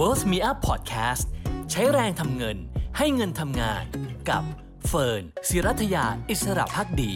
Worth Me Up Podcast ใช้แรงทำเงินให้เงินทำงานกับเฟิร์นศิรัทยาอิสระพักดี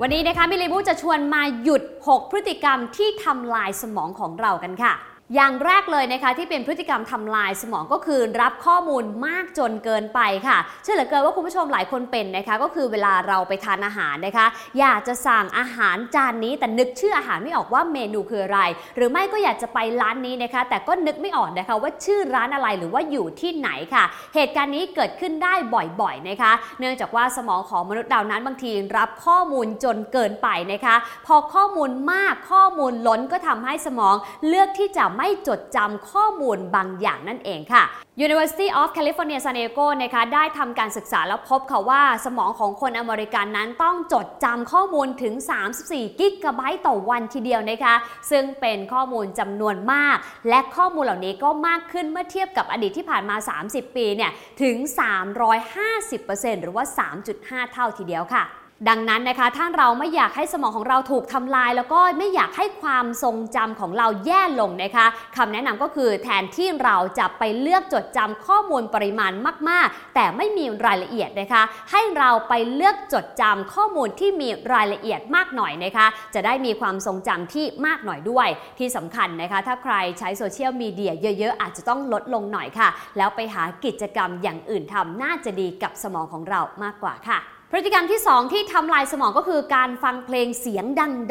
วันนี้นะคะมิลลิบูจะชวนมาหยุด 6 พฤติกรรมที่ทำลายสมองของเรากันค่ะ อย่างแรกเลยนะคะที่เป็นพฤติกรรมทำลายสมองก็คือรับข้อมูลมากจนเกินไปค่ะ เชื่อเหลือเกินว่าคุณผู้ชมหลายคนเป็นนะคะก็คือเวลาเราไปทานอาหารนะคะ อยากจะสั่งอาหารจานนี้ แต่นึกชื่ออาหารไม่ออกว่าเมนูคืออะไร หรือไม่ก็อยากจะไปร้านนี้นะคะ แต่ก็นึกไม่ออกนะคะว่าชื่อร้านอะไรหรือว่าอยู่ที่ไหนค่ะ เหตุการณ์นี้เกิดขึ้นได้บ่อยๆนะคะ เนื่องจากว่าสมองของมนุษย์เรานั้นบางทีรับข้อมูลจนเกินไปนะคะ พอข้อมูลมากข้อมูลล้นก็ทำให้สมองเลือกที่จะไม่จดจำข้อมูลบางอย่างนั่นเองค่ะ University of California San Diego นะคะได้ทำการศึกษาแล้วพบค่ะว่า สมองของคนอเมริกันนั้นต้องจดจำข้อมูลถึง 34 กิกะไบต์ต่อวันทีเดียวนะคะ ซึ่งเป็นข้อมูลจำนวนมาก และข้อมูลเหล่านี้ก็มากขึ้นเมื่อเทียบกับอดีตที่ผ่านมา 30 ปีเนี่ยถึง 350%หรือว่า 3.5 เท่าทีเดียวค่ะ ดังนั้นนะคะถ้าเราไม่อยากให้สมองของเราถูกทำลาย แล้วก็ไม่อยากให้ความทรงจำของเราแย่ลงนะคะคำแนะนำก็คือแทนที่เราจะไปเลือกจดจำข้อมูลปริมาณมาก ๆ แต่ไม่มีรายละเอียดนะคะ ให้เราไปเลือกจดจำข้อมูลที่มีรายละเอียดมากหน่อยนะคะ จะได้มีความทรงจำที่มากหน่อยด้วย ที่สำคัญนะคะ ถ้าใครใช้โซเชียลมีเดียเยอะ ๆ อาจจะต้องลดลงหน่อยค่ะ แล้วไปหากิจกรรมอย่างอื่นทำน่าจะดีกับสมองของเรามากกว่าค่ะ พฤติกรรมที่ 2 ที่ทำลายสมองก็คือการฟังเพลงเสียง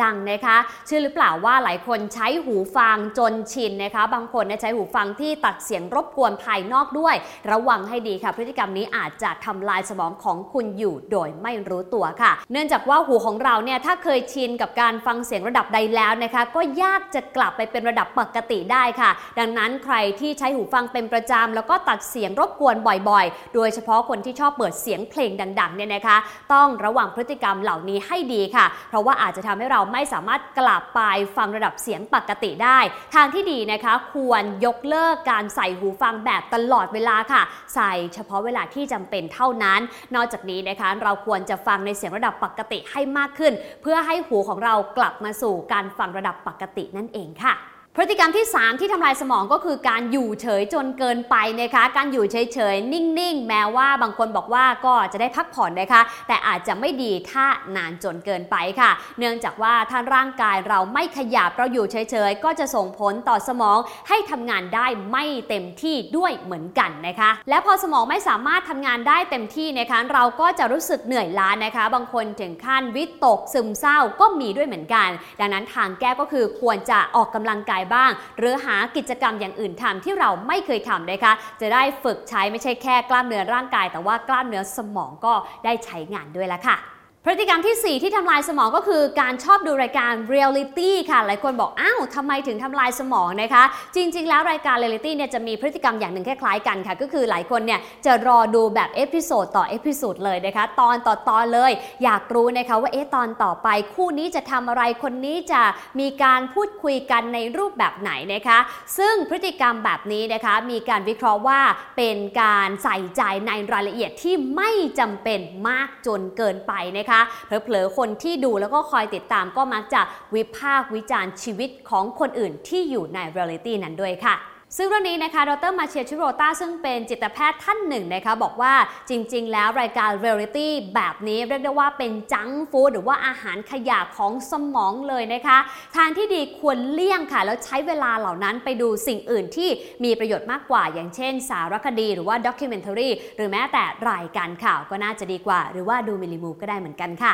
ดังๆนะคะเชื่อหรือเปล่าว่าหลายคนใช้หูฟังจนชินนะคะ บางคนใช้หูฟังที่ตัดเสียงรบกวนภายนอกด้วย ระวังให้ดีค่ะ พฤติกรรมนี้อาจจะทำลายสมองของคุณอยู่โดยไม่รู้ตัวค่ะ เนื่องจากว่าหูของเราเนี่ยถ้าเคยชินกับการฟังเสียงระดับใดแล้วนะคะ ก็ยากจะกลับไปเป็นระดับปกติได้ค่ะ ดังนั้นใครที่ใช้หูฟังเป็นประจำแล้วก็ตัดเสียงรบกวนบ่อยๆ โดยเฉพาะคนที่ชอบเปิดเสียงเพลงดังๆเนี่ยนะคะต้องระวังพฤติกรรมเหล่านี้ให้ดีค่ะ เพราะว่าอาจจะทำให้เราไม่สามารถกลับไปฟังระดับเสียงปกติได้ ทางที่ดีนะคะควรยกเลิกการใส่หูฟังแบบตลอดเวลาค่ะ ใส่เฉพาะเวลาที่จำเป็นเท่านั้น นอกจากนี้นะคะเราควรจะฟังในเสียงระดับปกติให้มากขึ้น เพื่อให้หูของเรากลับมาสู่การฟังระดับปกตินั่นเองค่ะ พฤติกรรมที่ 3 ที่ทำลายสมองก็คือการอยู่เฉยจนเกินไปนะคะ การอยู่เฉยๆ นิ่งๆ แม้ว่าบางคนบอกว่าก็จะได้พักผ่อนนะคะ แต่อาจจะไม่ดีถ้านานจนเกินไปค่ะ เนื่องจากว่าถ้าร่างกายเราไม่ขยับเราอยู่เฉยๆ ก็จะส่งผลต่อสมองให้ทำงานได้ไม่เต็มที่ด้วยเหมือนกันนะคะ และพอสมองไม่สามารถทำงานได้เต็มที่นะคะ เราก็จะรู้สึกเหนื่อยล้านะคะ บางคนถึงขั้นวิตกซึมเศร้าก็มีด้วยเหมือนกัน ดังนั้นทางแก้ก็คือควรจะออกกำลังกายบ้าง หรือหากิจกรรมอย่างอื่นทำที่เราไม่เคยทำนะคะ จะได้ฝึกใช้ไม่ใช่แค่กล้ามเนื้อร่างกาย แต่ว่ากล้ามเนื้อสมองก็ได้ใช้งานด้วยละค่ะ พฤติกรรมที่ 4 ที่ทำลายสมองก็คือการชอบดูรายการเรียลลิตี้ค่ะ หลายคนบอก อ้าวทำไมถึงทำลายสมองนะคะ จริง ๆ แล้วรายการเรียลลิตี้เนี่ยจะมีพฤติกรรมอย่างหนึ่งคล้ายๆกันค่ะ ก็คือหลายคนเนี่ยจะรอดูแบบ episode ต่อ episode เลยนะคะ ตอนต่อตอนเลย อยากรู้นะคะว่าเอ๊ะตอนต่อไป คู่นี้จะทำอะไรคนนี้จะมีการพูดคุยกันในรูปแบบไหนนะคะ ซึ่งพฤติกรรมแบบนี้นะคะมีการวิเคราะห์ว่าเป็นการใส่ใจในรายละเอียดที่ไม่จำเป็นมากจนเกินไปนะคะเผลอๆคนที่ดูแล้วก็คอยติดตามก็มักจะวิพากษ์วิจารณ์ชีวิตของคนอื่นที่อยู่ในเรียลลิตี้นั้นด้วยค่ะ ซึ่งเรื่องนี้นะคะ ดร.มาร์เซียชิโรต้าซึ่งเป็นจิตแพทย์ท่านหนึ่งนะคะ บอกว่าจริง ๆ แล้วรายการเรียลลิตี้แบบนี้เรียกได้ว่าเป็น junk food หรือว่าอาหารขยะของสมองเลยนะคะ ทางที่ดีควรเลี่ยงค่ะ แล้วใช้เวลาเหล่านั้นไปดูสิ่งอื่นที่มีประโยชน์มากกว่า อย่างเช่น สารคดีหรือว่า documentary หรือแม้แต่รายการข่าวก็น่าจะดีกว่า หรือว่าดูมิลลิมูก็ได้เหมือนกันค่ะ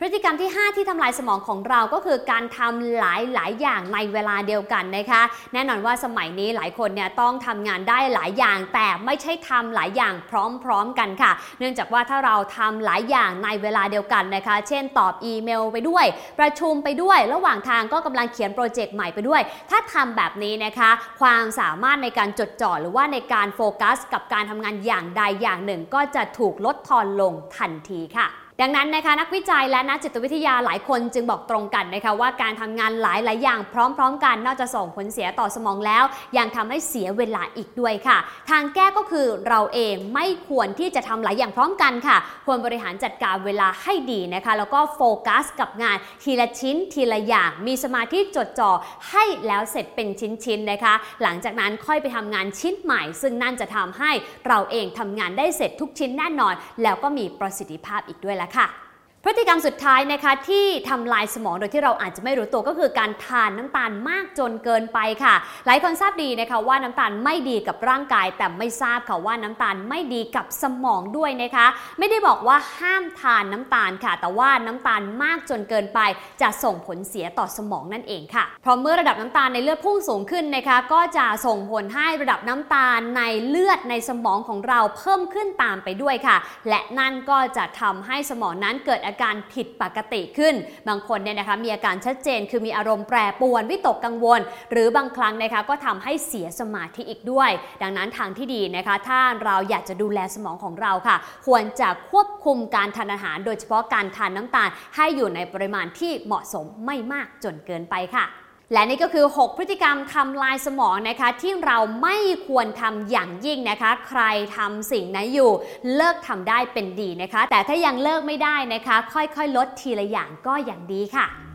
พฤติกรรมที่ 5 ที่ทำลายสมองของเราก็คือการทำหลายหลายๆอย่างในเวลาเดียวกันนะคะ แน่นอนว่าสมัยนี้หลายคนเนี่ยต้องทำงานได้หลายอย่าง แต่ไม่ใช่ทำหลายอย่างพร้อมๆกันค่ะ เนื่องจากว่าถ้าเราทำหลายอย่างในเวลาเดียวกันนะคะ เช่นตอบอีเมลไปด้วย ประชุมไปด้วย ระหว่างทางก็กำลังเขียนโปรเจกต์ใหม่ไปด้วย ถ้าทำแบบนี้นะคะ ความสามารถในการจดจ่อหรือว่าในการโฟกัส กับการทำงานอย่างใดอย่างหนึ่ง ก็จะถูกลดทอนลงทันทีค่ะ ดังนั้นนะคะนักวิจัยและนักจิตวิทยาหลายคนจึงบอกตรงกันนะคะว่าการทำงานหลายหลายอย่างพร้อม ๆ กันนอกจากส่งผลเสียต่อสมองแล้ว ยังทำให้เสียเวลาอีกด้วยค่ะ ทางแก้ก็คือเราเองไม่ควรที่จะทำหลายอย่างพร้อมกันค่ะ ควรบริหารจัดการเวลาให้ดีนะคะ แล้วก็โฟกัสกับงานทีละชิ้นทีละอย่าง มีสมาธิจดจ่อให้แล้วเสร็จเป็นชิ้นๆนะคะ หลังจากนั้นค่อยไปทำงานชิ้นใหม่ ซึ่งนั่นจะทำให้เราเองทำงานได้เสร็จทุกชิ้นแน่นอน แล้วก็มีประสิทธิภาพอีกด้วยละค่ะ พฤติกรรมสุดท้ายนะคะที่ทำลายสมองโดยที่เราอาจจะไม่รู้ตัวก็คือการทานน้ำตาลมากจนเกินไปค่ะ หลายคนทราบดีนะคะว่าน้ำตาลไม่ดีกับร่างกาย แต่ไม่ทราบค่ะว่าน้ำตาลไม่ดีกับสมองด้วยนะคะ ไม่ได้บอกว่าห้ามทานน้ำตาลค่ะ แต่ว่าน้ำตาลมากจนเกินไป จะส่งผลเสียต่อสมองนั่นเองค่ะ เพราะเมื่อระดับน้ำตาลในเลือดพุ่งสูงขึ้นนะคะ ก็จะส่งผลให้ระดับน้ำตาลในเลือดในสมองของเราเพิ่มขึ้นตามไปด้วยค่ะ และนั่นก็จะทำให้สมองนั้นเกิดอาการผิดปกติขึ้น บางคนเนี่ยนะคะมีอาการชัดเจน คือมีอารมณ์แปรปรวนวิตกกังวล หรือบางครั้งนะคะก็ทำให้เสียสมาธิอีกด้วย ดังนั้นทางที่ดีนะคะ ถ้าเราอยากจะดูแลสมองของเราค่ะ ควรจะควบคุมการทานอาหาร โดยเฉพาะการทานน้ำตาล ให้อยู่ในปริมาณที่เหมาะสมไม่มากจนเกินไปค่ะ และนี่ก็คือ 6 พฤติกรรมทำลายสมองนะคะที่เราไม่ควรทำอย่างยิ่งนะคะ ใครทำสิ่งนั้นอยู่เลิกทำได้เป็นดีนะคะ แต่ถ้ายังเลิกไม่ได้นะคะ ค่อยๆ ลดทีละอย่างก็อย่างดีค่ะ